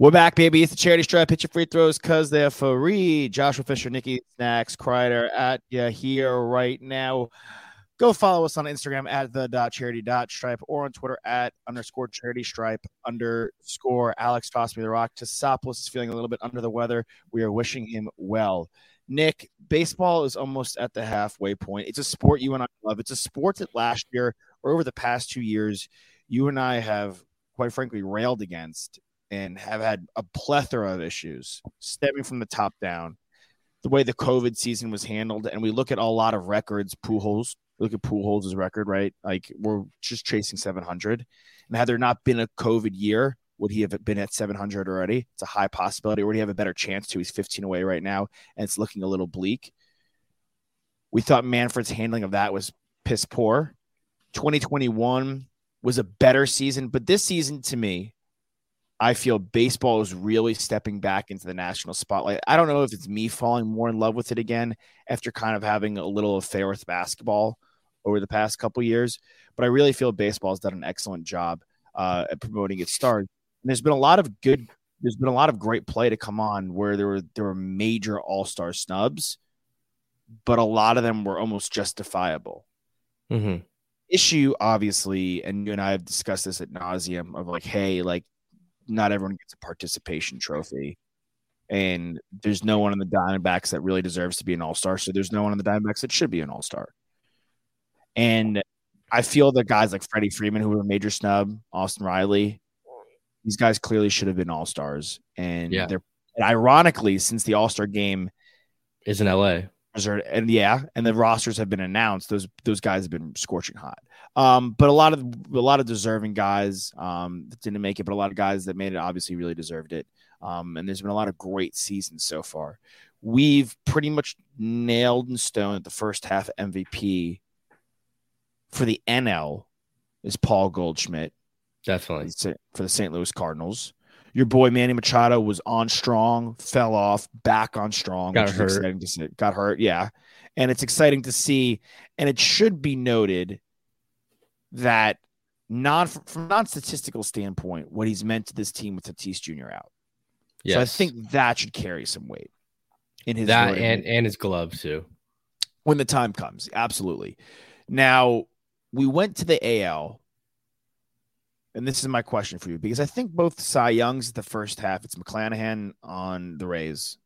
We're back, baby. It's the charity stripe. Pitch your free throws because they're free. Joshua Fisher, Nikki Snacks, Kreider at you here right now. Go follow us on Instagram at the dot charity dot stripe or on Twitter at underscore charity stripe underscore Alex me the rock. Tosopoulos is feeling a little bit under the weather. We are wishing him well. Nick, baseball is almost at the halfway point. It's a sport you and I love. It's a sport that last year or over the past two years, you and I have quite frankly railed against and have had a plethora of issues stemming from the top down. The way the COVID season was handled, and we look at a lot of records. Pujols, look at Pujols' record, right? Like we're just chasing 700. And had there not been a COVID year, would he have been at 700 already? It's a high possibility. Would he have a better chance to? He's 15 away right now, and it's looking a little bleak. We thought Manfred's handling of that was piss poor. 2021 was a better season, but this season to me, I feel baseball is really stepping back into the national spotlight. I don't know if it's me falling more in love with it again after kind of having a little affair with basketball over the past couple years, but I really feel baseball has done an excellent job uh, at promoting its stars. And there's been a lot of good, there's been a lot of great play to come on where there were there were major all star snubs, but a lot of them were almost justifiable. Mm-hmm. Issue, obviously, and you and I have discussed this at nauseum of like, hey, like not everyone gets a participation trophy. And there's no one in the Diamondbacks that really deserves to be an all star. So there's no one in the Diamondbacks that should be an all star. And I feel that guys like Freddie Freeman, who were a major snub, Austin Riley, these guys clearly should have been all stars. And Yeah. they're and ironically, since the all star game Is in LA. and yeah, and the rosters have been announced. Those those guys have been scorching hot. Um, but a lot of a lot of deserving guys um, that didn't make it, but a lot of guys that made it obviously really deserved it. Um, and there's been a lot of great seasons so far. We've pretty much nailed in stone that the first half MVP for the NL is Paul Goldschmidt Definitely. for the St. Louis Cardinals. Your boy Manny Machado was on strong, fell off, back on strong. Got hurt. exciting to see. Got hurt, yeah. And it's exciting to see. And it should be noted that non from non statistical standpoint, what he's meant to this team with Tatis Jr. out. Yes. So I think that should carry some weight in his that and and his gloves too. when the time comes. Absolutely. Now, we went to the AL, and this is my question for you because I think both Cy Young's the first half. It's McClanahan on the Rays,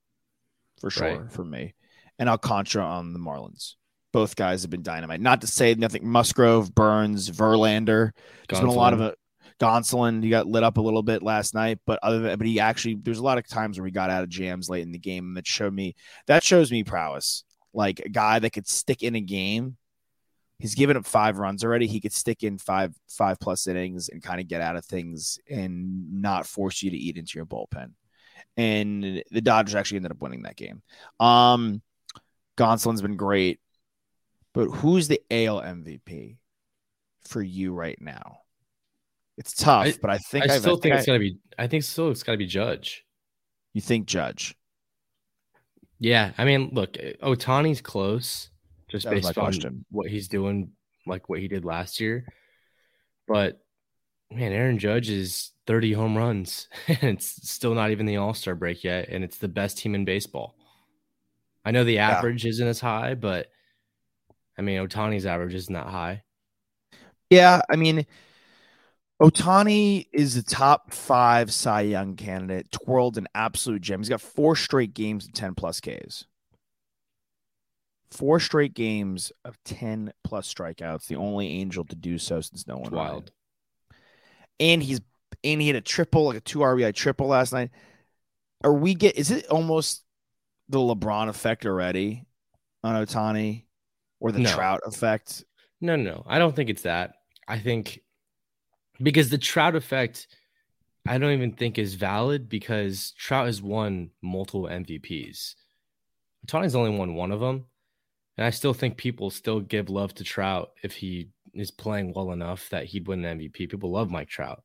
for sure, Right. for me, and Alcantara on the Marlins. Both guys have been dynamite. Not to say nothing. Musgrove, Burns, Verlander. There's been a lot of Gonsolin. it. Gonsolin, he got lit up a little bit last night, but other than, but he actually, there's a lot of times where he got out of jams late in the game, and that showed me that shows me prowess. Like a guy that could stick in a game. He's given up five runs already. He could stick in five five plus innings and kind of get out of things and not force you to eat into your bullpen. And the Dodgers actually ended up winning that game. Um, Gonsolin's been great, but who's the AL MVP for you right now? It's tough, I- but I think I still think I- it's gonna be. I think still it's gotta be Judge. you think Judge. Yeah, I mean, look, Ohtani's close, just That based on question. what he's doing, like what he did last year. But man, Aaron Judge is 30 home runs, and it's still not even the All Star break yet, and it's the best team in baseball. I know the average isn't as high, but I mean, Ohtani's average isn't that high. Yeah, I mean, Ohtani is the top five Cy Young candidate, twirled an absolute gem. He's got four straight games of 10 plus Ks. Four straight games of 10 plus strikeouts, the only angel to do so since Nolan Ryan. And he's and he had a triple, like a two RBI triple last night. Are we get is it almost the LeBron effect already on Ohtani or the No. Trout effect? No, no, no. I don't think it's that. I think because the Trout effect, I don't even think is valid because Trout has won multiple MVPs. Ohtani's only won one of them. And I still think people still give love to Trout if he is playing well enough that he'd win an MVP. People love Mike Trout.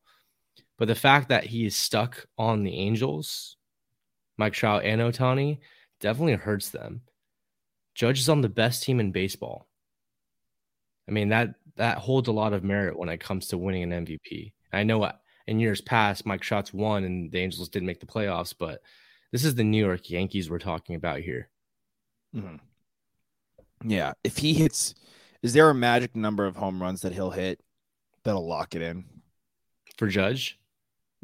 But the fact that he is stuck on the Angels, Mike Trout and Ohtani, definitely hurts them. Judge is on the best team in baseball. I mean that that holds a lot of merit when it comes to winning an MVP. I know in years past Mike Trout's won and the Angels didn't make the playoffs, but this is the New York Yankees we're talking about here. Mm-hmm. Yeah, if he hits, is there a magic number of home runs that he'll hit that'll lock it in for Judge?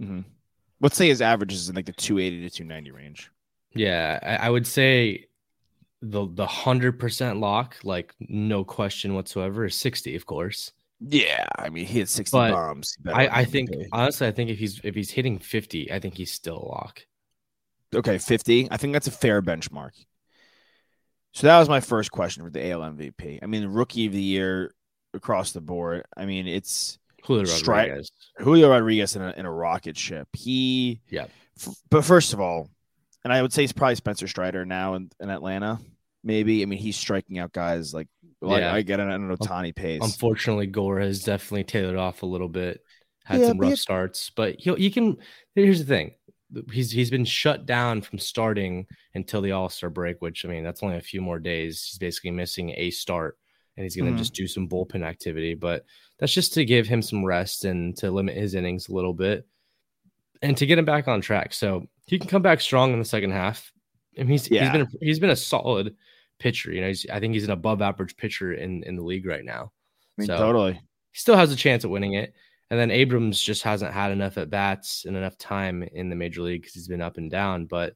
Mm-hmm. Let's say his average is in like the 280 to 290 range. Yeah, I, I would say the the hundred percent lock, like no question whatsoever, is 60, of course. Yeah, I mean he hit 60 but bombs. I, I think honestly, I think if he's if he's hitting 50, I think he's still a lock. Okay, 50. I think that's a fair benchmark. So that was my first question for the AL MVP. I mean, rookie of the year across the board. I mean, it's Julio Rodriguez. Julio Rodriguez in a, in a rocket ship. He, yeah. F- but first of all, and I would say it's probably Spencer Strider now in, in Atlanta. Maybe I mean he's striking out guys like like yeah. I get an, an Ohtani pace. Unfortunately, Gore has definitely tailored off a little bit. Had yeah, some rough starts, but he he can. Here's the thing: he's he's been shut down from starting until the All Star break, which I mean that's only a few more days. He's basically missing a start, and he's going to mm-hmm. just do some bullpen activity. But that's just to give him some rest and to limit his innings a little bit, and to get him back on track. So he can come back strong in the second half. And he's yeah. he's been he's been a solid pitcher. You know, I think he's an above average pitcher in in the league right now. I mean, so totally. He still has a chance at winning it. And then Abrams just hasn't had enough at bats and enough time in the major league because he's been up and down. But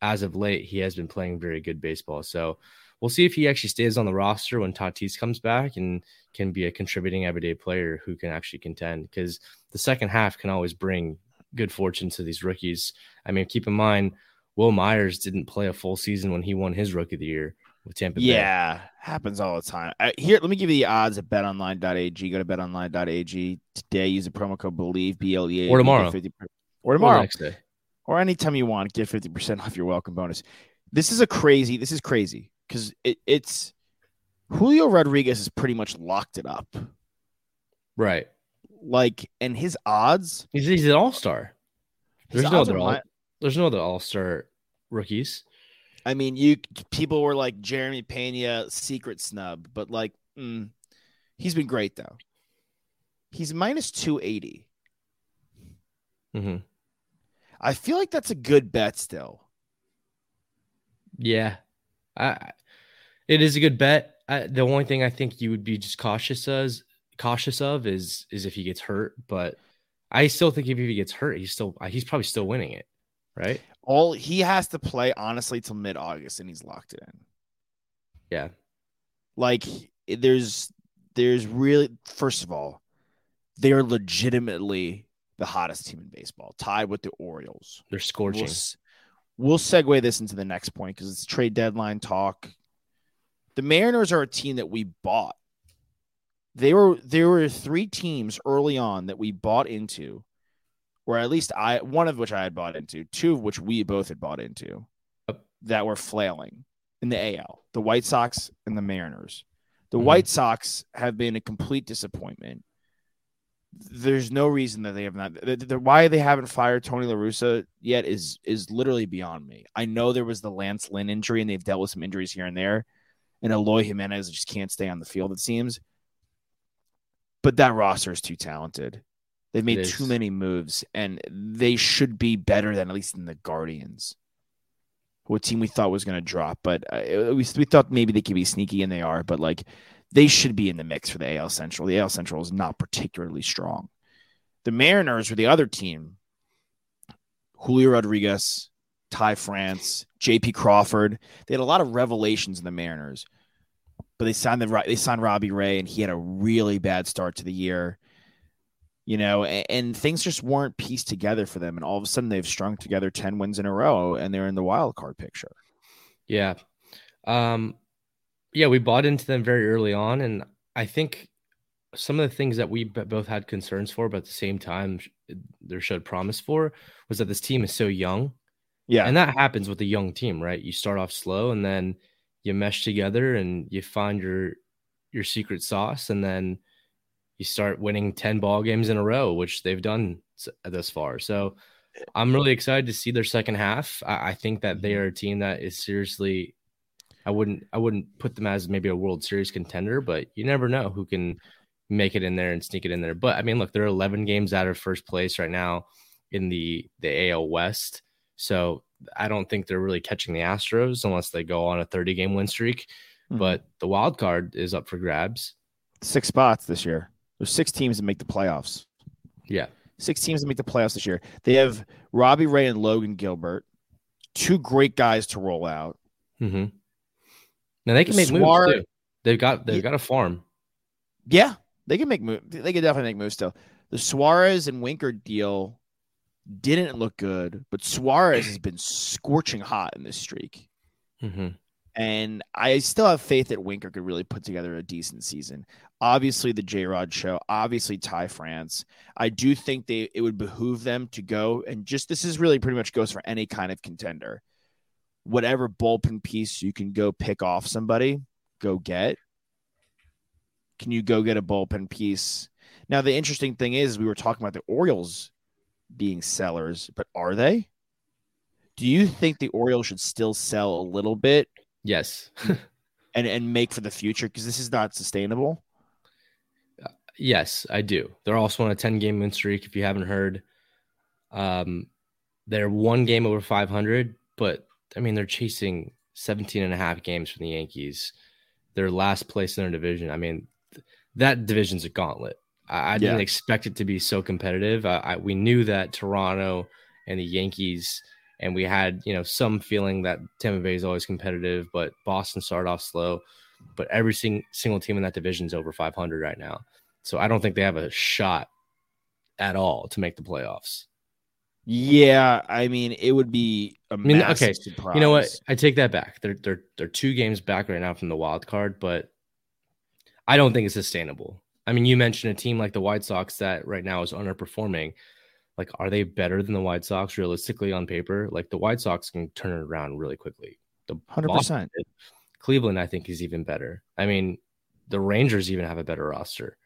as of late, he has been playing very good baseball. So we'll see if he actually stays on the roster when Tatis comes back and can be a contributing everyday player who can actually contend. Because the second half can always bring good fortune to these rookies. I mean, keep in mind, Wil Myers didn't play a full season when he won his rookie of the year with Tampa Bay. Yeah, happens all the time. Uh, here, let me give you the odds at betonline.ag. Go to betonline.ag today. Use the promo code BELIEVE, B L E A. Or tomorrow. 50, or tomorrow. Or next day. Or anytime you want, get 50% off your welcome bonus. This is a crazy, this is crazy because it, it's Julio Rodriguez has pretty much locked it up. Right. Like, and his odds. He's, he's an all star. There's no other all, there's no other all star rookies. I mean, you people were like Jeremy Pena secret snub, but like mm, he's been great though. He's minus two eighty. mm-hmm. I feel like that's a good bet still. Yeah, I, it is a good bet. I, the only thing I think you would be just cautious as cautious of is is if he gets hurt. But I still think if he gets hurt, he's still he's probably still winning it, right? All he has to play honestly till mid August and he's locked it in. Yeah. Like there's there's really first of all, they're legitimately the hottest team in baseball, tied with the Orioles. They're scorching. We'll, we'll segue this into the next point because it's trade deadline talk. The Mariners are a team that we bought. They were there were three teams early on that we bought into or at least I one of which I had bought into, two of which we both had bought into that were flailing in the AL, the White Sox and the Mariners. The mm-hmm. White Sox have been a complete disappointment. There's no reason that they have not. The, the, why they haven't fired Tony La Russa yet is is literally beyond me. I know there was the Lance Lynn injury, and they've dealt with some injuries here and there, and Eloy Jimenez just can't stay on the field. It seems, but that roster is too talented. They've made too many moves, and they should be better than at least in the Guardians, who a team we thought was going to drop. But uh, we, we thought maybe they could be sneaky, and they are. But like they should be in the mix for the AL Central. The AL Central is not particularly strong. The Mariners were the other team. Julio Rodriguez, Ty France, J.P. Crawford. They had a lot of revelations in the Mariners, but they signed the they signed Robbie Ray, and he had a really bad start to the year you know, and, and, things just weren't pieced together for them. And all of a sudden they've strung together 10 wins in a row and they're in the wild card picture. Yeah. Um, yeah, we bought into them very early on. And I think some of the things that we both had concerns for, but at the same time, there showed promise for was that this team is so young. Yeah. And that happens with a young team, right? You start off slow and then you mesh together and you find your your secret sauce and then you start winning 10 ball games in a row, which they've done thus far. So I'm really excited to see their second half. I, I think that they mm-hmm. are a team that is seriously I wouldn't I wouldn't put them as maybe a World Series contender, but you never know who can make it in there and sneak it in there. But I mean, look, they're 11 games out of first place right now in the the AL West. So I don't think they're really catching the Astros unless they go on a 30 game win streak. Mm-hmm. But the wild card is up for grabs. Six spots this year. There's six teams that make the playoffs. Yeah. Six teams that make the playoffs this year. They have Robbie Ray and Logan Gilbert, two great guys to roll out. Mm-hmm. Now they can make Suarez, moves too. They've got they've got a farm. Yeah, they can make moves. They can definitely make moves still. The Suarez and Winker deal didn't look good, but Suarez has been scorching hot in this streak. Mm-hmm. And I still have faith that Winker could really put together a decent season. Obviously, the J Rod show, obviously, Ty France. I do think they it would behoove them to go and just this is really pretty much goes for any kind of contender. Whatever bullpen piece you can go pick off somebody, go get. Can you go get a bullpen piece? Now, the interesting thing is, we were talking about the Orioles being sellers, but are they? Do you think the Orioles should still sell a little bit? Yes. and and make for the future because this is not sustainable. Uh, yes, I do. They're also on a 10 game win streak if you haven't heard. Um they're one game over 500, but I mean they're chasing 17 and a half games from the Yankees. They're last place in their division. I mean, that division's a gauntlet. I, I didn't expect it to be so competitive. I, I, we knew that Toronto and the Yankees, and we had you know some feeling that Tampa Bay is always competitive, but Boston started off slow. But every sing, single team in that division is over 500 right now, so I don't think they have a shot at all to make the playoffs. Yeah, I mean it would be a I mean, okay. Surprise. You know what? I take that back. They're they're they're two games back right now from the wild card, but I don't think it's sustainable. I mean, you mentioned a team like the White Sox that right now is underperforming. Like, are they better than the White Sox realistically on paper? Like, the White Sox can turn it around really quickly. The hundred percent. Cleveland, I think, is even better. I mean, the Rangers even have a better roster.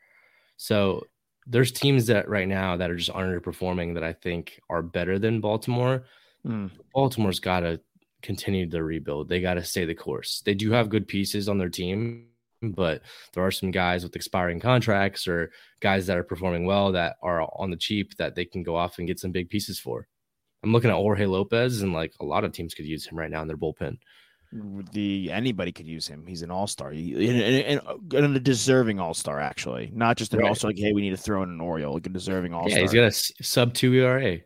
So there's teams that right now that are just underperforming that I think are better than Baltimore. Mm. Baltimore's got to continue the rebuild. They got to stay the course. They do have good pieces on their team but there are some guys with expiring contracts or guys that are performing well that are on the cheap that they can go off and get some big pieces for. I'm looking at Jorge Lopez, and like a lot of teams could use him right now in their bullpen. The anybody could use him. He's an all star, and, and, and, a deserving all star actually, not just an right. all star. Like, hey, we need to throw in an Oriole, like a deserving all star. Yeah, he's got a sub two ERA.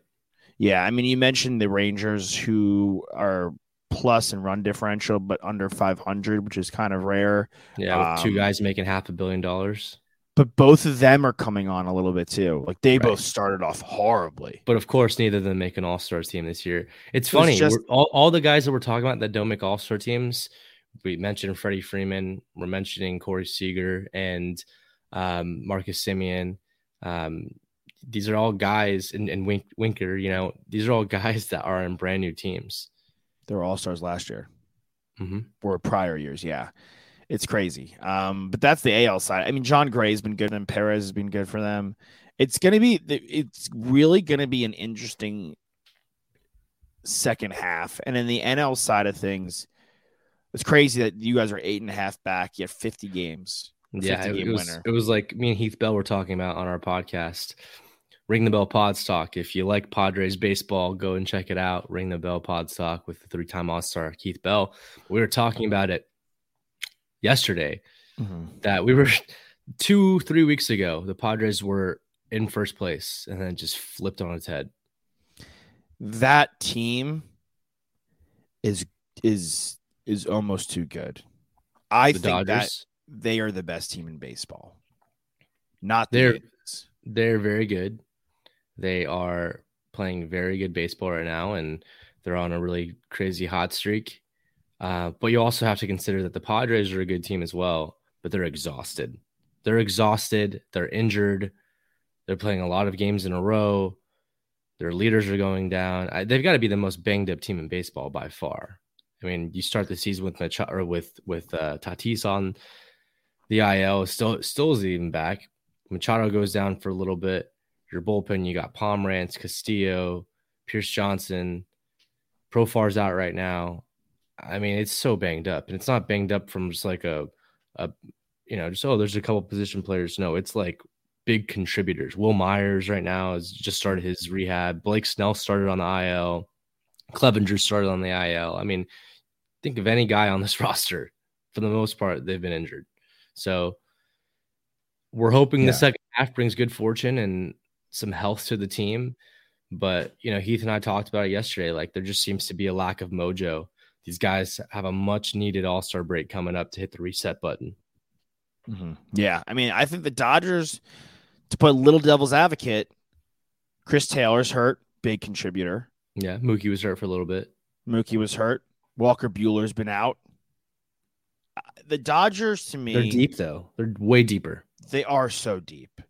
Yeah, I mean, you mentioned the Rangers who are plus in run differential, but under 500, which is kind of rare. Yeah, um, two guys making half a billion dollars. But both of them are coming on a little bit too. Like they right. both started off horribly. But of course, neither of them make an All Stars team this year. It's funny. It's just, all, all the guys that we're talking about that don't make All Star teams. We mentioned Freddie Freeman. We're mentioning Corey Seager and um, Marcus Semien. Um, these are all guys, and, and Wink, Winker. You know, these are all guys that are in brand new teams. They were all stars last year, mm-hmm. or prior years. Yeah, it's crazy. Um, but that's the AL side. I mean, Jon Gray's been good, and Perez has been good for them. It's gonna be. It's really gonna be an interesting second half. And in the NL side of things, it's crazy that you guys are eight and a half back. You have 50 games. 50 yeah, it, was, it was like me and Heath Bell were talking about on our podcast. Ring the Bell Pods Talk. If you like Padres baseball, go and check it out. Ring the Bell Pods Talk with the three time All Star Heath Bell. We were talking about it yesterday mm-hmm. that we were two, three weeks ago, the Padres were in first place and then just flipped on its head. That team is is is almost too good. I the think Dodgers. that they are the best team in baseball. Not the they're they're very good. They are playing very good baseball right now, and they're on a really crazy hot streak. Uh, but you also have to consider that the Padres are a good team as well, but they're exhausted. they're exhausted, they're injured, they're playing a lot of games in a row. Their leaders are going down. I, they've got to be the most banged up team in baseball by far. I mean, you start the season with Mach- or with with uh, Tatis on the IL, still still is even back. Machado goes down for a little bit. Your bullpen, you got Pomeranz, Castillo, Pierce Johnson, Profar's out right now. I mean, it's so banged up, and it's not banged up from just like a, a, you know, just oh, there's a couple position players. No, it's like big contributors. Wil Myers right now has just started his rehab. Blake Snell started on the IL. Clevinger started on the IL. I mean, think of any guy on this roster. For the most part, they've been injured. So we're hoping Yeah. the second half brings good fortune and some health to the team. But you know, Heath and I talked about it yesterday. Like there just seems to be a lack of mojo. These guys have a much needed All Star break coming up to hit the reset button. Mhm. Yeah, I mean, I think the Dodgers, to put little devil's advocate, Chris Taylor's hurt, big contributor. Yeah, Mookie was hurt for a little bit. Mookie was hurt. Walker Buehler's been out. The Dodgers, to me, They're deep though. They're way deeper. they are so deep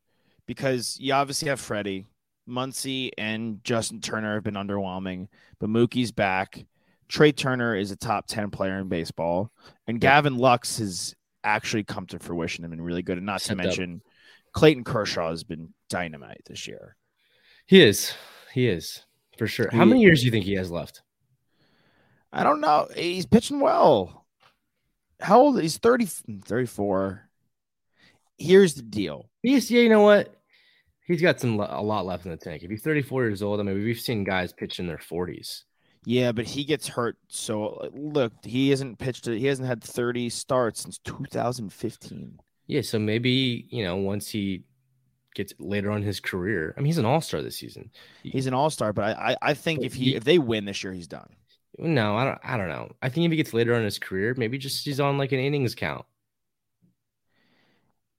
because you obviously have Freddie, Muncy, and Justin Turner have been underwhelming, but Mookie's back. Trea Turner is a top 10 player in baseball, and. Gavin Lux has actually come to fruition and been really good. And not to up. mention, Clayton Kershaw has been dynamite this year. He is. He is for sure. How He- many years do you think he has left? I don't know. He's pitching well. How old? He's 30, 34. Here's the deal. Yeah. You know what? He's got some a lot left in the tank. If he's 34 years old, I mean, we've seen guys pitch in their 40s. Yeah, but he gets hurt. So look, he hasn't pitched. He hasn't had 30 starts since 2015. Yeah, so maybe you know once he gets later on his career. I mean, he's an all star this season. He's an all star, but I, I, I think But if he he- if they win this year, he's done. No, I don't. I don't know. I think if he gets later on in his career, maybe just he's on like an innings count.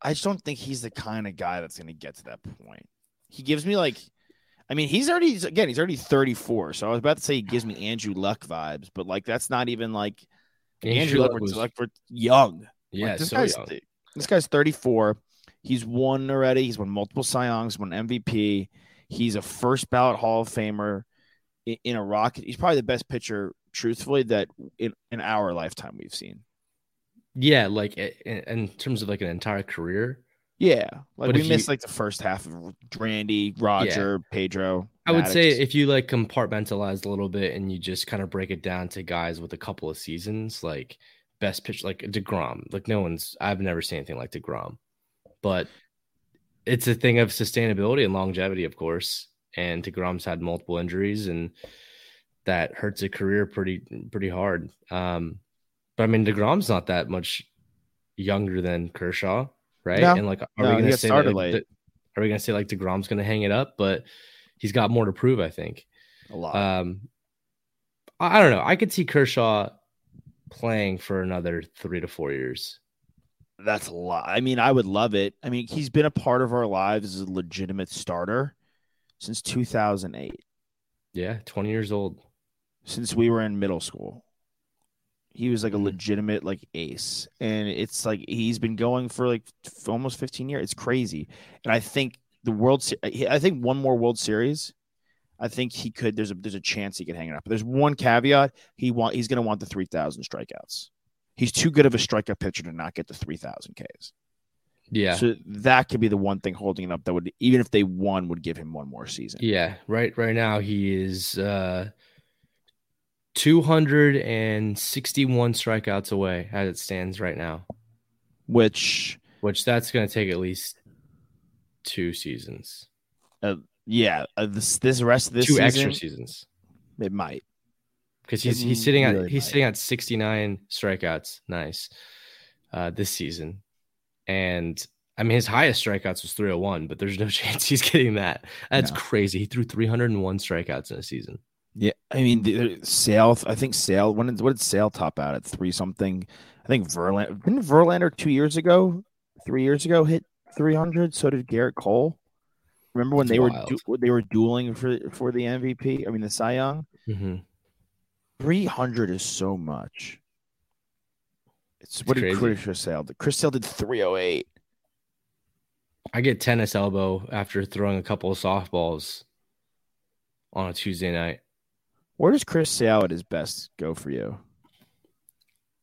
I just don't think he's the kind of guy that's going to get to that point. He gives me like, I mean, he's already again, he's already 34. So I was about to say he gives me Andrew Luck vibes, but like that's not even like Andrew, Luck, was like for young. yeah, Like, this so guy's young. this guy's 34. He's won already. He's won multiple Cy Youngs, won MVP. He's a first ballot Hall of Famer in, in a rocket. He's probably the best pitcher, truthfully, that in, in our lifetime we've seen. Yeah, like in, in terms of like an entire career, Yeah, like But we missed you- like the first half of Randy, Roger, Pedro. I would say if you like compartmentalize a little bit and you just kind of break it down to guys with a couple of seasons, like best pitch, like Degrom. Like no one's. I've never seen anything like Degrom, but it's a thing of sustainability and longevity, of course. And Degrom's had multiple injuries, and that hurts a career pretty pretty hard. Um, but I mean, Degrom's not that much younger than Kershaw, right? No. and like, are No, we gonna say that, like, are we gonna say like Degrom's gonna hang it up? But he's got more to prove, I think. a lot. Um, I I don't know. I could see Kershaw playing for another three to four years. That's a lot. I mean, I would love it. I mean, he's been a part of our lives as a legitimate starter since 2008, Yeah, twenty years old. since we were in middle school. He was like a Mhm. legitimate like ace, and it's like he's been going for like almost 15 years. It's crazy, and I think the World, Se- I think one more World Series. I think he could. There's a there's a chance he could hang it up. But there's one caveat. He want he's going to want the 3,000 strikeouts. He's too good of a strikeout pitcher to not get the 3,000 Ks. Yeah, So that could be the one thing holding it up that would, even if they won, would give him one more season. yeah. Right, right now he is uh, two hundred and sixty-one strikeouts away as it stands right now. Which, Which that's going to take at least two seasons, yeah, uh, this this rest of this two season, extra seasons. it might. because he's It he's sitting at really he's might. sitting at 69 strikeouts nice uh this season and i mean his highest strikeouts was 301 but there's no chance he's getting that that's No. crazy he threw 301 strikeouts in a season Yeah, I mean, the, the Sale. I think Sale. When did, what did Sale top out at three something? I think Verlander didn't Verlander two years ago, three years ago hit three hundred. So did Gerrit Cole. Remember when That's they were du- they were dueling for for the MVP? I mean, the Cy Young. Mhm. Three hundred is so much. It's, It's what did. Chris Sale? did? Chris Sale did three oh eight. I get tennis elbow after throwing a couple of softballs on a Tuesday night. Where does Chris Sale at his best go for you?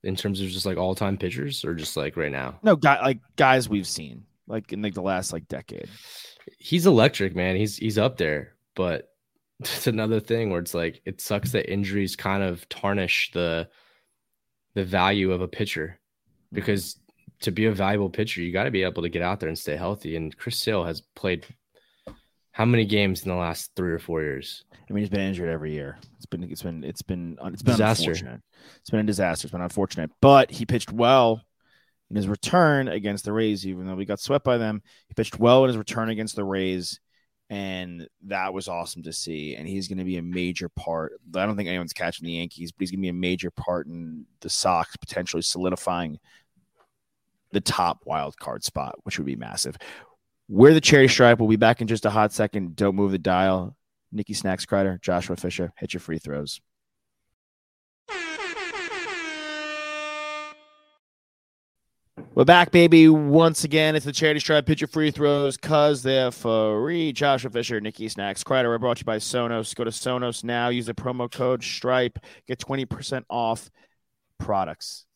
In terms of just like all time pitchers or just like right now? No, guy like guys we've seen like in like the last like decade. He's electric, man. He's he's up there, but it's another thing where it's like it sucks that injuries kind of tarnish the the value of a pitcher mm-hmm. because to be a valuable pitcher, you got to be able to get out there and stay healthy. And Chris Sale has played how many games in the last three or four years? I mean, he's been injured every year. It's been it's been it's been uh, it's been Disaster. unfortunate. It's been a disaster. It's been unfortunate, but he pitched well in his return against the Rays. Even though we got swept by them, he pitched well in his return against the Rays, and that was awesome to see. And he's going to be a major part. I don't think anyone's catching the Yankees, but he's going to be a major part in the Sox potentially solidifying the top wild card spot, which would be massive. We're the charity stripe. We'll be back in just a hot second. Don't move the dial. Nikki Snacks Kreider, Joshua Fisher, hit your free throws. We're back, baby. Once again, it's the charity stripe. Pitch your free throws because they're free. Joshua Fisher, Nikki Snacks Kreider. We're brought to you by Sonos. Go to Sonos now. Use the promo code STRIPE. Get 20% off products.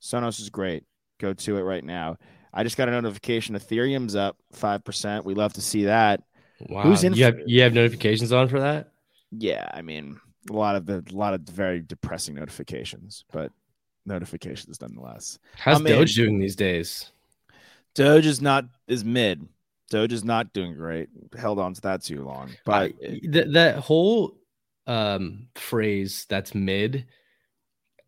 Sonos is great. Go to it right now. I just got a notification. Ethereum's up 5%. We love to see that. Wow. Who's in you have you have notifications on for that? Yeah, I mean, a lot of the a lot of very depressing notifications, but notifications nonetheless. How's I'm in. Doge doing these days? Doge is not is mid. Doge is not doing great. Held on to that too long, but I- th- that whole um phrase that's mid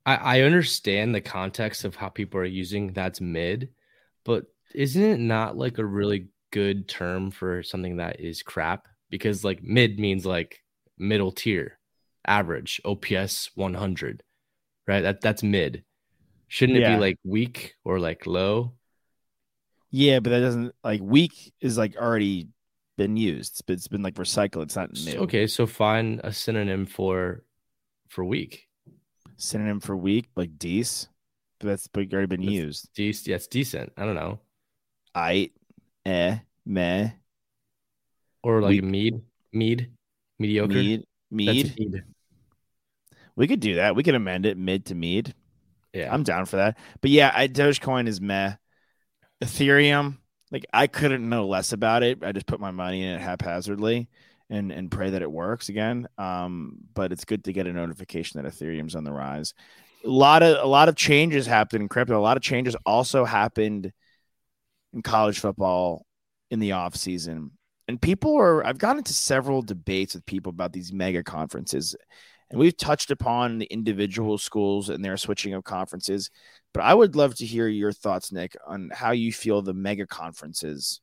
I, I understand the context of how people are using that's mid but isn't it not like a really good term for something that is crap because like mid means like middle tier average ops 100 right that that's mid shouldn't it Yeah. be like weak or like low yeah, but that doesn't like weak is like already been used. It's been, it's been like recycled. It's not new. okay so find a synonym for for weak Synonym for weak, like dece, but that's already been That's- used. Dec- yeah, it's decent i don't know I, eh, meh, or like a mead, mead, mediocre. mead, mead. Mead. We could do that. We could amend it mid to mead. Yeah, I'm down for that. But yeah, I, Dogecoin is meh. Ethereum, like I couldn't know less about it. I just put my money in it haphazardly and and pray that it works again. Um, but it's good to get a notification that Ethereum's on the rise. A lot of a lot of changes happened in crypto. A lot of changes also happened in college football in the off season. And people are I've gotten into several debates with people about these mega conferences. And we've touched upon the individual schools and their switching of conferences. But I would love to hear your thoughts, Nick, on how you feel the mega conferences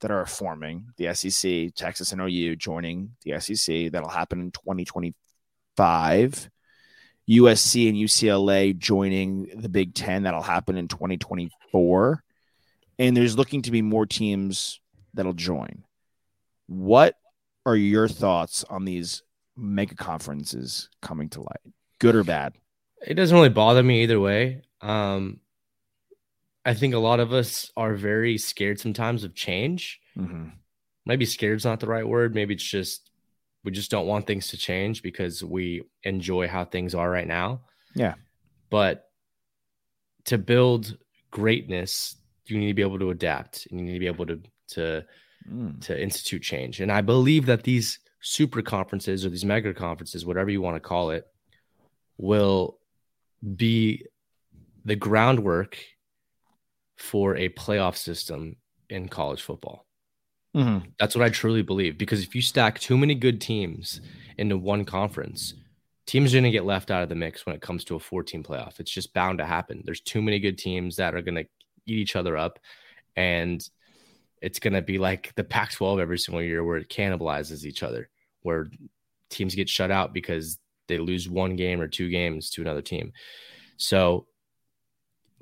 that are forming the SEC, Texas and OU joining the SEC. That'll happen in 2025. USC and UCLA joining the Big Ten. That'll happen in 2024. And there's looking to be more teams that'll join. What are your thoughts on these mega conferences coming to light? Good or bad? it doesn't really bother me either way. Um, I think a lot of us are very scared sometimes of change. Mm-hmm. Maybe scared's not the right word. Maybe it's just we just don't want things to change because we enjoy how things are right now. Yeah. But to build greatness, you need to be able to adapt and you need to be able to to Mm. to institute change. And I believe that these super conferences or these mega conferences, whatever you want to call it, will be the groundwork for a playoff system in college football. Mm-hmm. That's what I truly believe. Because if you stack too many good teams into one conference, teams are going to get left out of the mix when it comes to a 14 playoff. It's just bound to happen. There's too many good teams that are going to eat each other up. And it's going to be like the Pac 12 every single year where it cannibalizes each other, where teams get shut out because they lose one game or two games to another team. So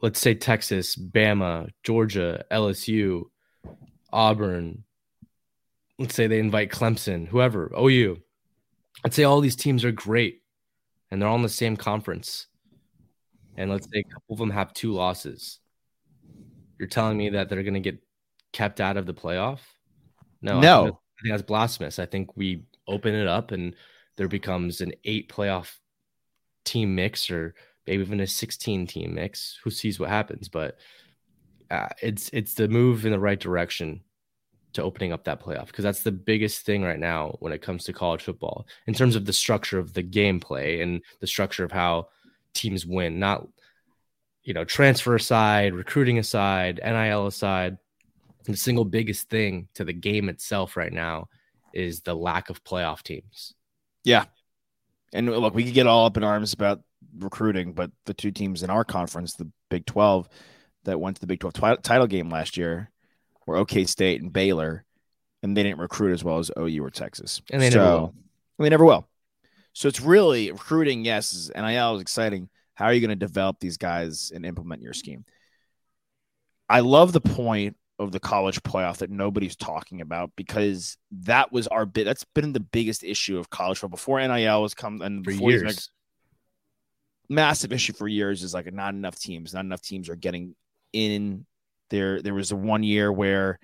let's say Texas, Bama, Georgia, LSU, Auburn, let's say they invite Clemson, whoever, OU. I'd say all these teams are great and they're all in the same conference. And let's say a couple of them have two losses. You're telling me that they're going to get kept out of the playoff. No, No. I think, I think that's blasphemous. I think we open it up and there becomes an eight playoff team mix or maybe even a 16 team mix. Who sees what happens? But uh, it's it's the move in the right direction to opening up that playoff because that's the biggest thing right now when it comes to college football in terms of the structure of the gameplay and the structure of how teams win, not you know transfer aside, recruiting aside, NIL aside. The single biggest thing to the game itself right now is the lack of playoff teams. Yeah. And look, we could get all up in arms about recruiting, but the two teams in our conference, the Big 12, that went to the Big 12 twi- title game last year were OK State and Baylor, and they didn't recruit as well as OU or Texas. And they never will. They never will. So it's really recruiting, yes, is- NIL is exciting. How are you going to develop these guys and implement your scheme? I love the point of the college playoff that nobody's talking about because that was our bit. That's been the biggest issue of college football before NIL has come and For before years. Massive issue for years is like not enough teams. Not enough teams are getting in. There, there was a one year where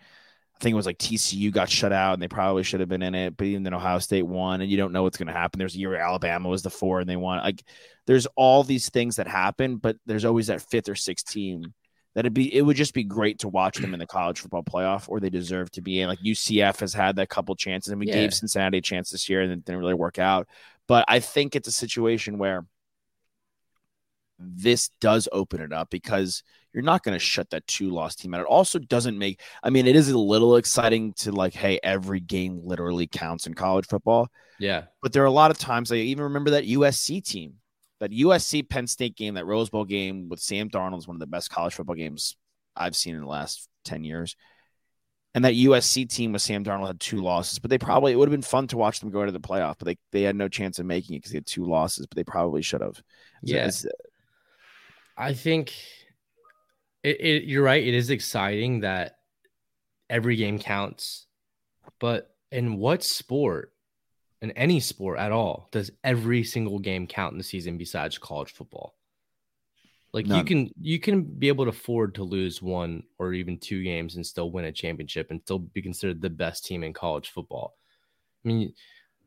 I think it was like TCU got shut out and they probably should have been in it, but even then Ohio State won, and you don't know what's going to happen. There's a year where Alabama was the four and they won. Like, there's all these things that happen, but there's always that fifth or sixth team. That'd be it would just be great to watch them in the college football playoff, or they deserve to be in. Like UCF has had that couple chances, and we Yeah. gave Cincinnati a chance this year, and it didn't really work out. But I think it's a situation where this does open it up because you're not going to shut that two loss team out. It also doesn't make, I mean, it is a little exciting to like, hey, every game literally counts in college football. Yeah. But there are a lot of times I even remember that USC team, that USC Penn State game, that Rose Bowl game with Sam Darnold is one of the best college football games I've seen in the last 10 years. And that USC team with Sam Darnold had two losses, but they probably, it would have been fun to watch them go into the playoff, but they, they had no chance of making it because they had two losses, but they probably should have. So Yeah. I think it, it, you're right. It is exciting that every game counts, but in what sport, in any sport at all, does every single game count in the season besides college football? Like you can you can be able to afford to lose one or even two games and still win a championship and still be considered the best team in college football. I mean,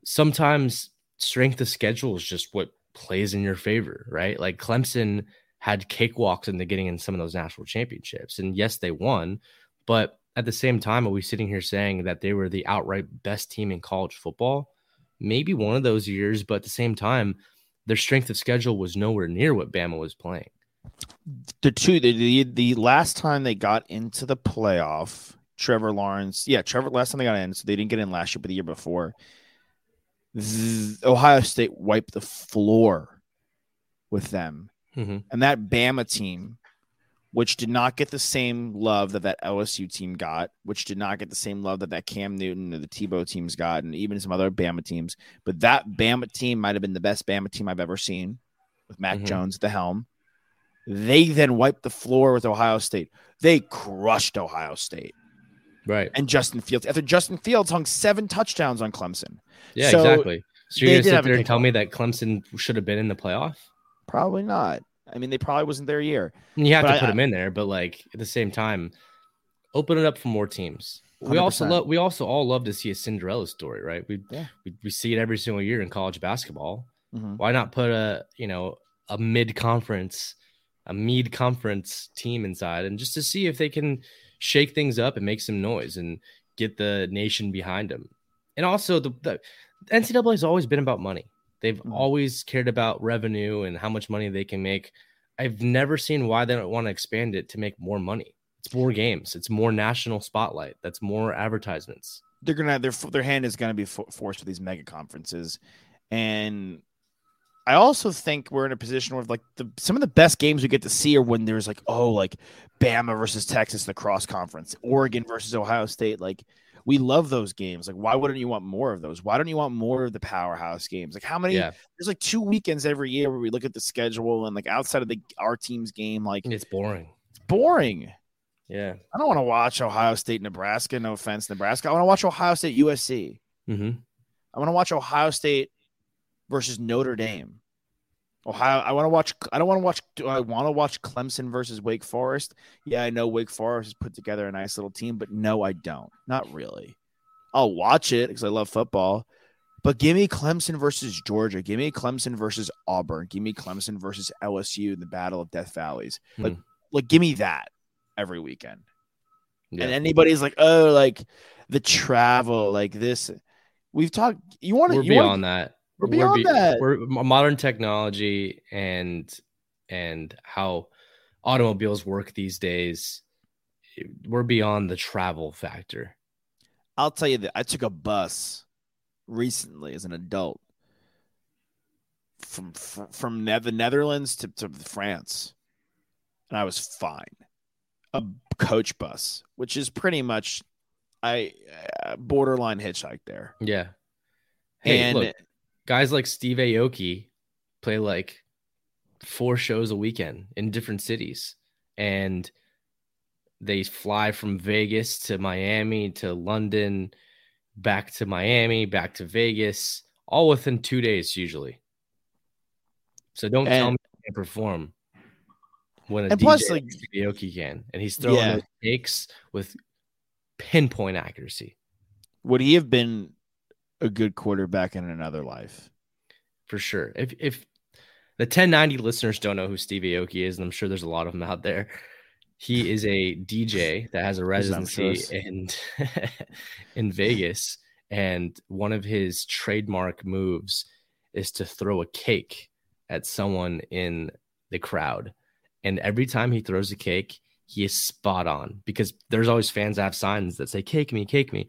sometimes strength of schedule is just what plays in your favor, right? Like Clemson had cakewalks into getting in some of those national championships. And yes, they won, but at the same time, are we sitting here saying that they were the outright best team in college football? Maybe one of those years, but at the same time, their strength of schedule was nowhere near what Bama was playing. the two the, the the last time they got into the playoff, Trevor Lawrence, yeah, Trevor last time they got in, so they didn't get in last year, but the year before, Ohio State wiped the floor with them, Mhm. and that Bama team, which did not get the same love that that LSU team got, which did not get the same love that that Cam Newton or the Tebow teams got, and even some other Bama teams, but that Bama team might have been the best Bama team I've ever seen, with Mac Mhm. Jones at the helm. They then wiped the floor with Ohio State. They crushed Ohio State Right. and Justin Fields. After Justin Fields hung seven touchdowns on Clemson. Yeah, So, exactly. So you're gonna sit a there and tell me that Clemson should have been in the playoff? Probably not. I mean, they probably wasn't their year. You have But to I- put them in there, but like at the same time, open it up for more teams. We also love we also all love to see a Cinderella story, right? We, Yeah. we we see it every single year in college basketball. Mhm. Why not put a you know a mid conference, a mid conference team inside, and just to see if they can shake things up and make some noise and get the nation behind them. And also the, the NCAA has always been about money. They've Mhm. always cared about revenue and how much money they can make. I've never seen why they don't want to expand it to make more money. It's more games. It's more national spotlight. That's more advertisements. They're gonna their their hand is gonna be fo- forced with these mega conferences, and I also think we're in a position where like the some of the best games we get to see are when there's like oh like Bama versus Texas the cross conference, Oregon versus Ohio State. Like we love those games. Like why wouldn't you want more of those? Why don't you want more of the powerhouse games? Like how many? Yeah, There's like two weekends every year where we look at the schedule and like outside of the our team's game, like it's boring. it's boring. Yeah. I don't want to watch Ohio State, Nebraska. No offense, Nebraska. I want to watch Ohio State, USC. hmm I want to watch Ohio State versus Notre Dame. Ohio. I want to watch. I don't want to watch. Do I want to watch Clemson versus Wake Forest? Yeah, I know Wake Forest has put together a nice little team, but no, I don't. Not really. I'll watch it because I love football. But give me Clemson versus Georgia. Give me Clemson versus Auburn. Give me Clemson versus LSU in the Battle of Death Valleys. Like, Hmm. like, give me that every weekend. Yeah. And anybody's like, oh, like the travel, like this. We've talked. You want to? we're you wanna- beyond that. We're beyond that. We're modern technology and and how automobiles work these days. We're beyond the travel factor. I'll tell you that I took a bus recently as an adult from from, from the Netherlands to, to France, and I was fine. A coach bus, which is pretty much I uh, borderline hitchhike there, Yeah. Hey, and look, guys like Steve Aoki play like four shows a weekend in different cities, and they fly from Vegas to Miami to London, back to Miami, back to Vegas, all within two days usually. So don't tell me can't perform when a And DJ plus, like like- Aoki can, and he's throwing Yeah. those takes with pinpoint accuracy. would he have been a good quarterback in another life? for sure. If if the 1090 listeners don't know who Steve Aoki is, and I'm sure there's a lot of them out there, he is a DJ that has a residency in in Vegas, and one of his trademark moves is to throw a cake at someone in the crowd, and every time he throws a cake. He is spot on because there's always fans that have signs that say "cake me, cake me,"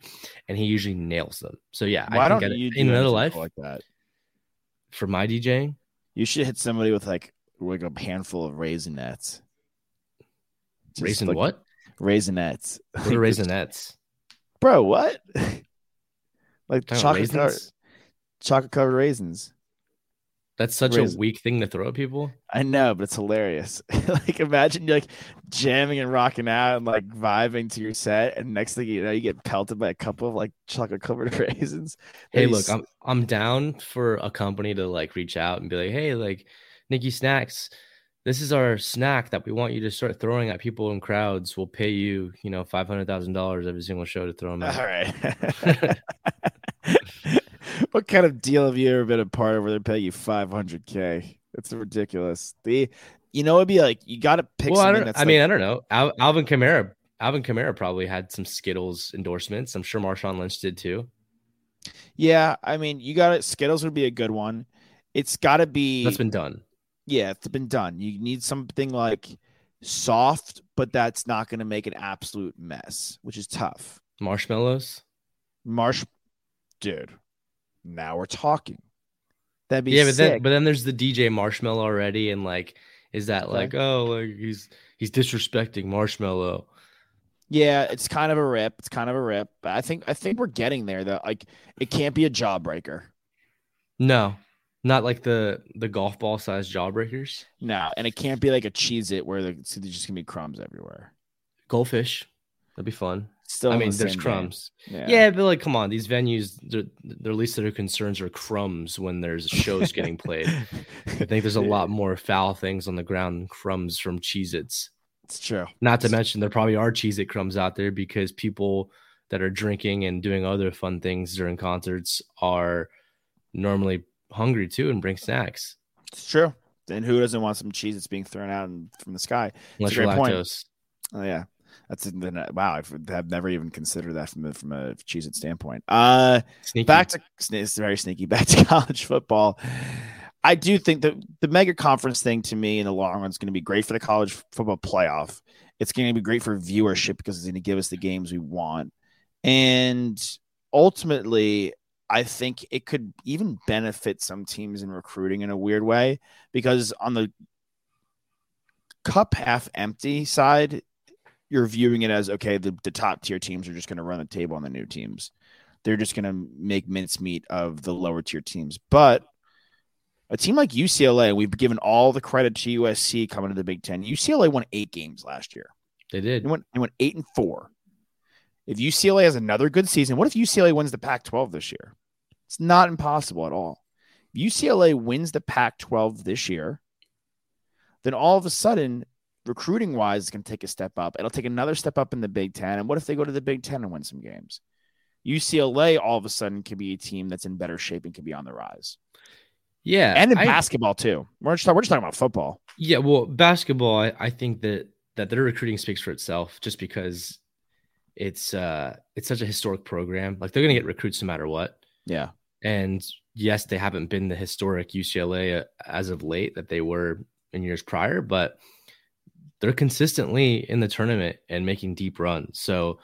and he usually nails them. So yeah, Why I don't think you in do another life like that? for my DJing, You should hit somebody with like like a handful of raisinets. Just raisin like what? Raisinets. What are raisinets? Bro, what? like chocolate covered, chocolate covered raisins. That's such Raisin- a weak thing to throw at people. I know, but it's hilarious. like imagine you're like jamming and rocking out and like vibing to your set, and next thing you know, you get pelted by a couple of like chocolate covered raisins. Hey, look, I'm I'm down for a company to like reach out and be like, hey, like Nikki Snacks, this is our snack that we want you to start throwing at people in crowds. We'll pay you, you know, five hundred thousand dollars every single show to throw them All at. right. what kind of deal have you ever been a part of where they pay you 500k? That's ridiculous. The, you know, it'd be like you got to pick well, I don't. I like, mean, I don't know. Al- Alvin Kamara, Alvin Kamara probably had some Skittles endorsements. I'm sure Marshawn Lynch did too. yeah. I mean, you got it. Skittles would be a good one. It's got to be. That's been done. yeah, it's been done. You need something like soft, but that's not going to make an absolute mess, which is tough. Marshmallows. Marsh, dude. Now we're talking. That'd be yeah, but then but then there's the DJ Marshmello already, and like, is that Okay. like, oh, like he's he's disrespecting Marshmello? Yeah, it's kind of a rip. It's kind of a rip. But I think I think we're getting there though. Like it can't be a jawbreaker. No, not like the the golf ball size jawbreakers. No, and it can't be like a Cheez-It where the, so there's just gonna be crumbs everywhere. Goldfish, that'd be fun. Still, I mean, the there's crumbs. Yeah. Yeah. but like, come on, these venues, their their least of their concerns are crumbs when there's shows getting played. I think there's a lot more foul things on the ground than crumbs from Cheez-Its. It's true. Not to mention there probably are Cheez It crumbs out there because people that are drinking and doing other fun things during concerts are normally hungry too and bring snacks. It's true. And who doesn't want some cheese that's being thrown out from the sky? Unless a you're great point. lactose. Oh yeah, that's then uh, wow. I've, I've never even considered that from a, from a Cheez-It standpoint. Uh, Sneaky. back to it's very sneaky. Back to college football. I do think that the mega conference thing to me in the long run is going to be great for the college football playoff. It's going to be great for viewership because it's going to give us the games we want. And ultimately, I think it could even benefit some teams in recruiting in a weird way because on the cup half empty side, you're viewing it as okay, the, the top tier teams are just going to run the table on the new teams. They're just going to make mincemeat of the lower tier teams. But a team like UCLA, we've given all the credit to USC coming to the Big Ten. UCLA won eight games last year. They did. They went, they went eight and four. If UCLA has another good season, what if UCLA wins the Pac 12 this year? It's not impossible at all. If UCLA wins the Pac 12 this year, then all of a sudden, recruiting wise, it's going to take a step up. It'll take another step up in the Big Ten. And what if they go to the Big Ten and win some games? UCLA all of a sudden can be a team that's in better shape and can be on the rise. Yeah. And in I- basketball, too. We're just, we're just talking about football. Yeah, well, basketball, I, I think that that their recruiting speaks for itself just because it's uh it's such a historic program. Like they're gonna get recruits no matter what. Yeah. And yes, they haven't been the historic UCLA uh, as of late that they were in years prior, but they're consistently in the tournament and making deep runs. So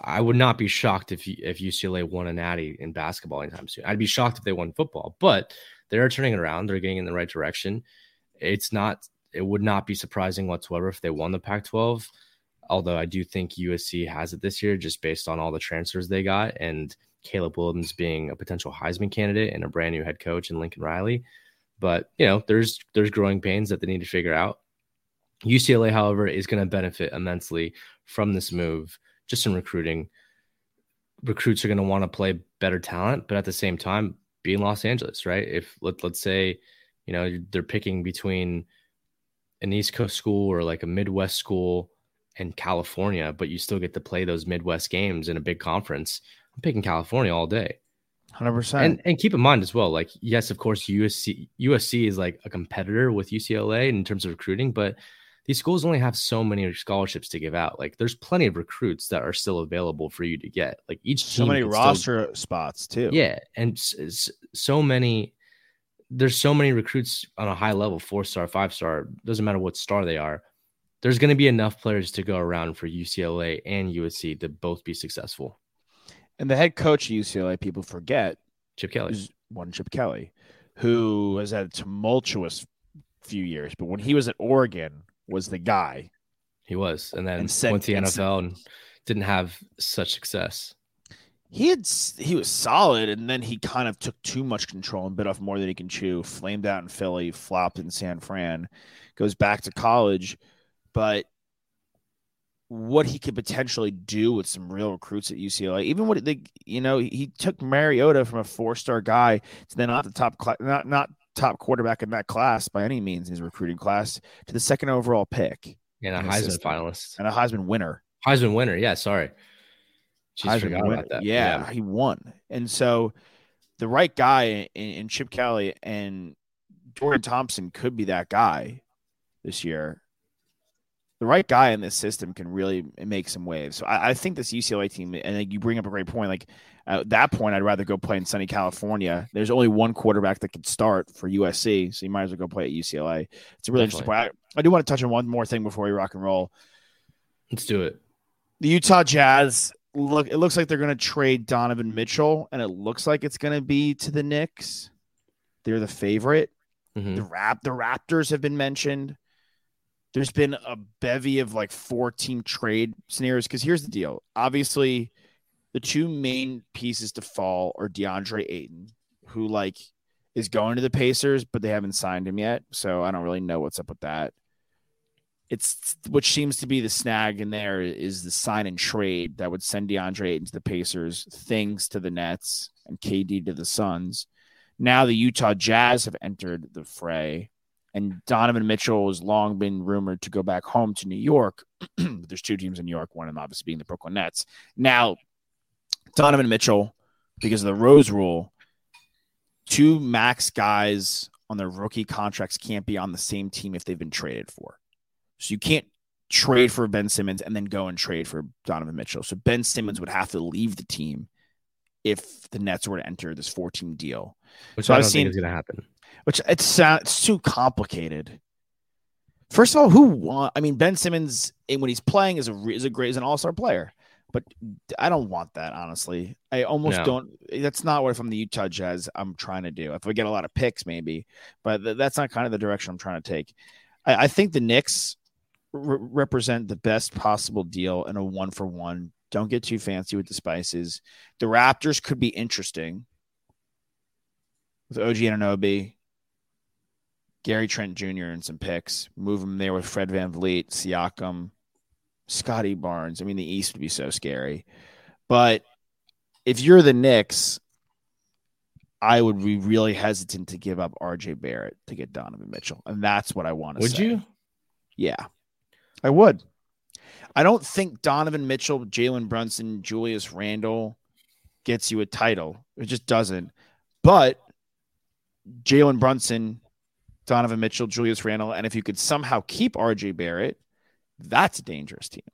I would not be shocked if if UCLA won a natty in basketball anytime soon. I'd be shocked if they won football, but they're turning it around. They're getting in the right direction. It's not. It would not be surprising whatsoever if they won the Pac-12. Although I do think USC has it this year, just based on all the transfers they got and Caleb Williams being a potential Heisman candidate and a brand new head coach in Lincoln Riley. But you know, there's there's growing pains that they need to figure out. UCLA, however, is going to benefit immensely from this move, just in recruiting. Recruits are going to want to play better talent, but at the same time, be in Los Angeles, right? If let, let's say, you know, they're picking between an East Coast school or like a Midwest school and California, but you still get to play those Midwest games in a big conference. I'm picking California all day. 100%. And and keep in mind as well, like yes, of course, USC USC is like a competitor with UCLA in terms of recruiting, but these schools only have so many scholarships to give out. Like there's plenty of recruits that are still available for you to get. Like each so many can still- roster spots, too. yeah, and so many. There's so many recruits on a high level, four star, five star. Doesn't matter what star they are. There's going to be enough players to go around for UCLA and USC to both be successful. And the head coach of UCLA, people forget, Chip Kelly. is one Chip Kelly, who has had a tumultuous few years. But when he was at Oregon, was the guy. He was, and then And said- went to the NFL and didn't have such success. He had he was solid, and then he kind of took too much control and bit off more than he can chew. Flamed out in Philly, flopped in San Fran, goes back to college, but what he could potentially do with some real recruits at UCLA, even what they, you know, he took Mariota from a four star guy to then not the top class, not not top quarterback in that class by any means in his recruiting class to the second overall pick And a Heisman system. finalist, and a Heisman winner. Heisman winner. Yeah, sorry. Jeez, Heisman forgot winner. about that. Yeah, he won. And so the right guy in, in Chip Kelly and Dorian Thompson could be that guy this year. The right guy in this system can really make some waves. So I, I think this UCLA team, and like you bring up a great point. Like at that point, I'd rather go play in sunny California. There's only one quarterback that could start for USC, so you might as well go play at UCLA. It's a really interesting point. I, I do want to touch on one more thing before we rock and roll. Let's do it. the Utah Jazz look it looks like they're going to trade Donovan Mitchell and it looks like it's going to be to the Knicks. They're the favorite. Mhm. The rap the Raptors have been mentioned. There's been a bevy of like four team trade scenarios cuz here's the deal. Obviously, the two main pieces to fall are DeAndre Ayton, who like is going to the Pacers, but they haven't signed him yet. So I don't really know what's up with that it's which seems to be the snag in there is the sign and trade that would send DeAndre Ayton to the Pacers, things to the Nets, and KD to the Suns. Now the Utah Jazz have entered the fray, and Donovan Mitchell has long been rumored to go back home to New York. there's two teams in New York, one of them obviously being the Brooklyn Nets. Now, Donovan Mitchell, because of the Rose Rule, two max guys on their rookie contracts can't be on the same team if they've been traded for. So you can't trade for Ben Simmons and then go and trade for Donovan Mitchell. So Ben Simmons would have to leave the team if the Nets were to enter this 14 deal, Which So I I've don't seen- think is going to happen. Which it's it's too complicated. First of all, who want? I mean, Ben Simmons when he's playing is a is a great is an all star player, but I don't want that honestly. I almost No. don't. That's not what I'm the Utah Jazz I'm trying to do. If we get a lot of picks, maybe, but th- that's not kind of the direction I'm trying to take. I, I think the Knicks re- represent the best possible deal in a one for one. Don't get too fancy with the spices. The Raptors could be interesting with OG and Anunoby, Gary Trent Jr. and some picks. Move him there with Fred VanVleet, Siakam, Scottie Barnes. I mean, the East would be so scary. But if you're the Knicks, I would be really hesitant to give up RJ Barrett to get Donovan Mitchell. And that's what I want to Would say. you? Yeah, I would. I don't think Donovan Mitchell, Jalen Brunson, Julius Randle gets you a title. It just doesn't. But Jalen Brunson, Donovan Mitchell, Julius Randle, and if you could somehow keep RJ Barrett, that's a dangerous team.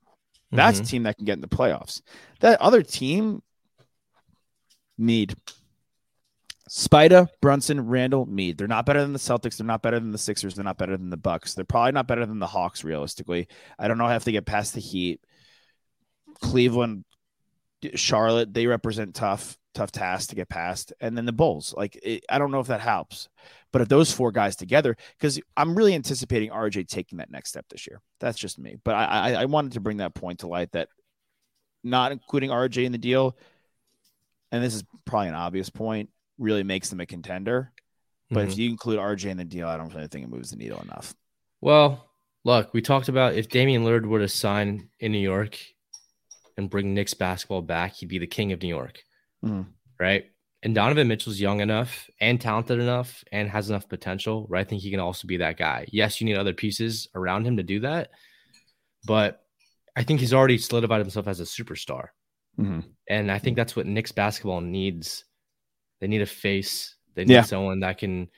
That's Mhm. a team that can get in the playoffs. That other team need Spida, Brunson, Randle, Mead. They're not better than the Celtics. They're not better than the Sixers. They're not better than the Bucks. They're probably not better than the Hawks, realistically. I don't know how they get past the Heat. Cleveland, Charlotte, they represent tough, tough task to get past. And then the Bulls. Like, it, I don't know if that helps. But if those four guys together, because I'm really anticipating RJ taking that next step this year. That's just me. But I, I, I wanted to bring that point to light that not including RJ in the deal, and this is probably an obvious point, really makes them a contender. But Mhm. if you include RJ in the deal, I don't really think it moves the needle enough. Well, look, we talked about if Damian Lillard were to sign in New York and bring Knicks basketball back, he'd be the king of New York, Mhm. right? And Donovan Mitchell's young enough and talented enough and has enough potential where I think he can also be that guy. Yes, you need other pieces around him to do that, but I think he's already solidified himself as a superstar. Mhm. And I think that's what Knicks basketball needs. They need a face. They need Yeah. someone that can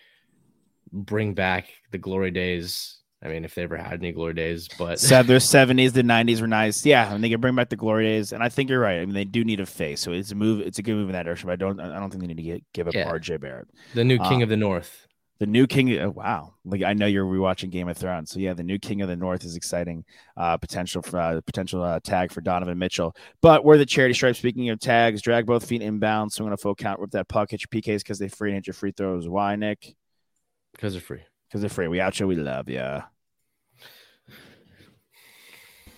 bring back the glory days. I mean, if they ever had any glory days, but So their 70s, the 90s were nice. Yeah, and they can bring back the glory days. And I think you're right. I mean, they do need a face. So it's a move. It's a good move in that direction. But I don't. I don't think they need to get, give up Yeah. RJ Barrett. the new king Uh, of the north. The new king. Oh, wow. Like I know you're rewatching Game of Thrones. So yeah, the new king of the North is exciting. Uh, potential for uh, potential uh, tag for Donovan Mitchell. But we're the charity stripe. Speaking of tags, drag both feet inbound. Swing gonna full count. with that puck. Hit your PKs because they free and hit your free throws. Why, Nick? Because they're free. Because they're free. We out you. We love. You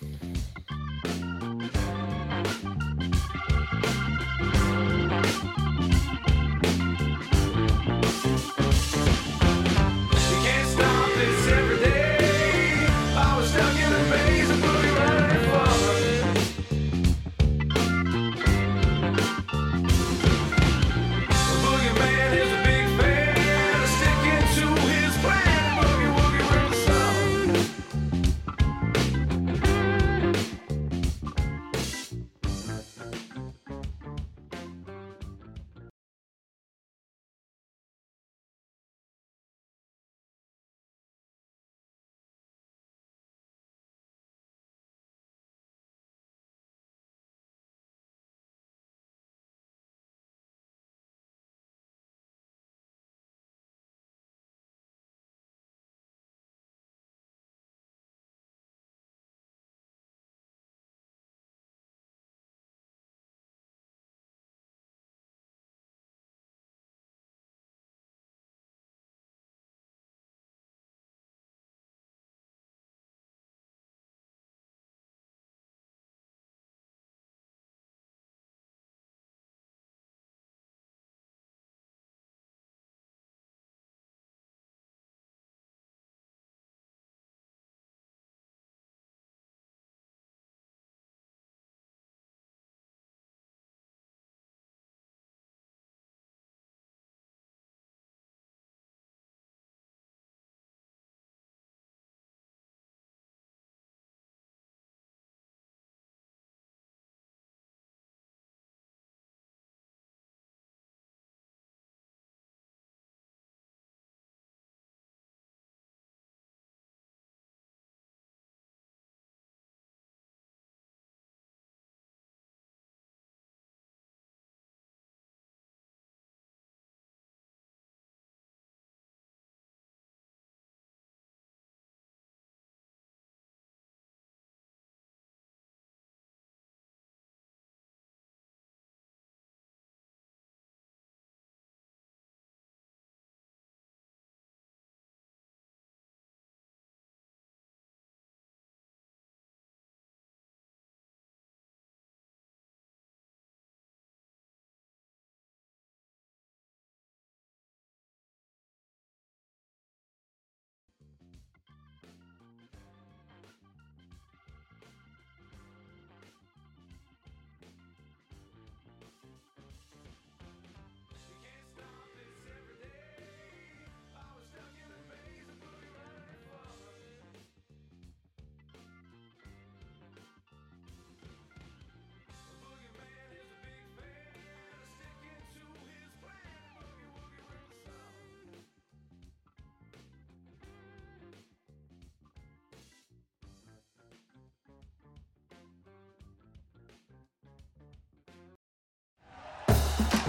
Mm-hmm.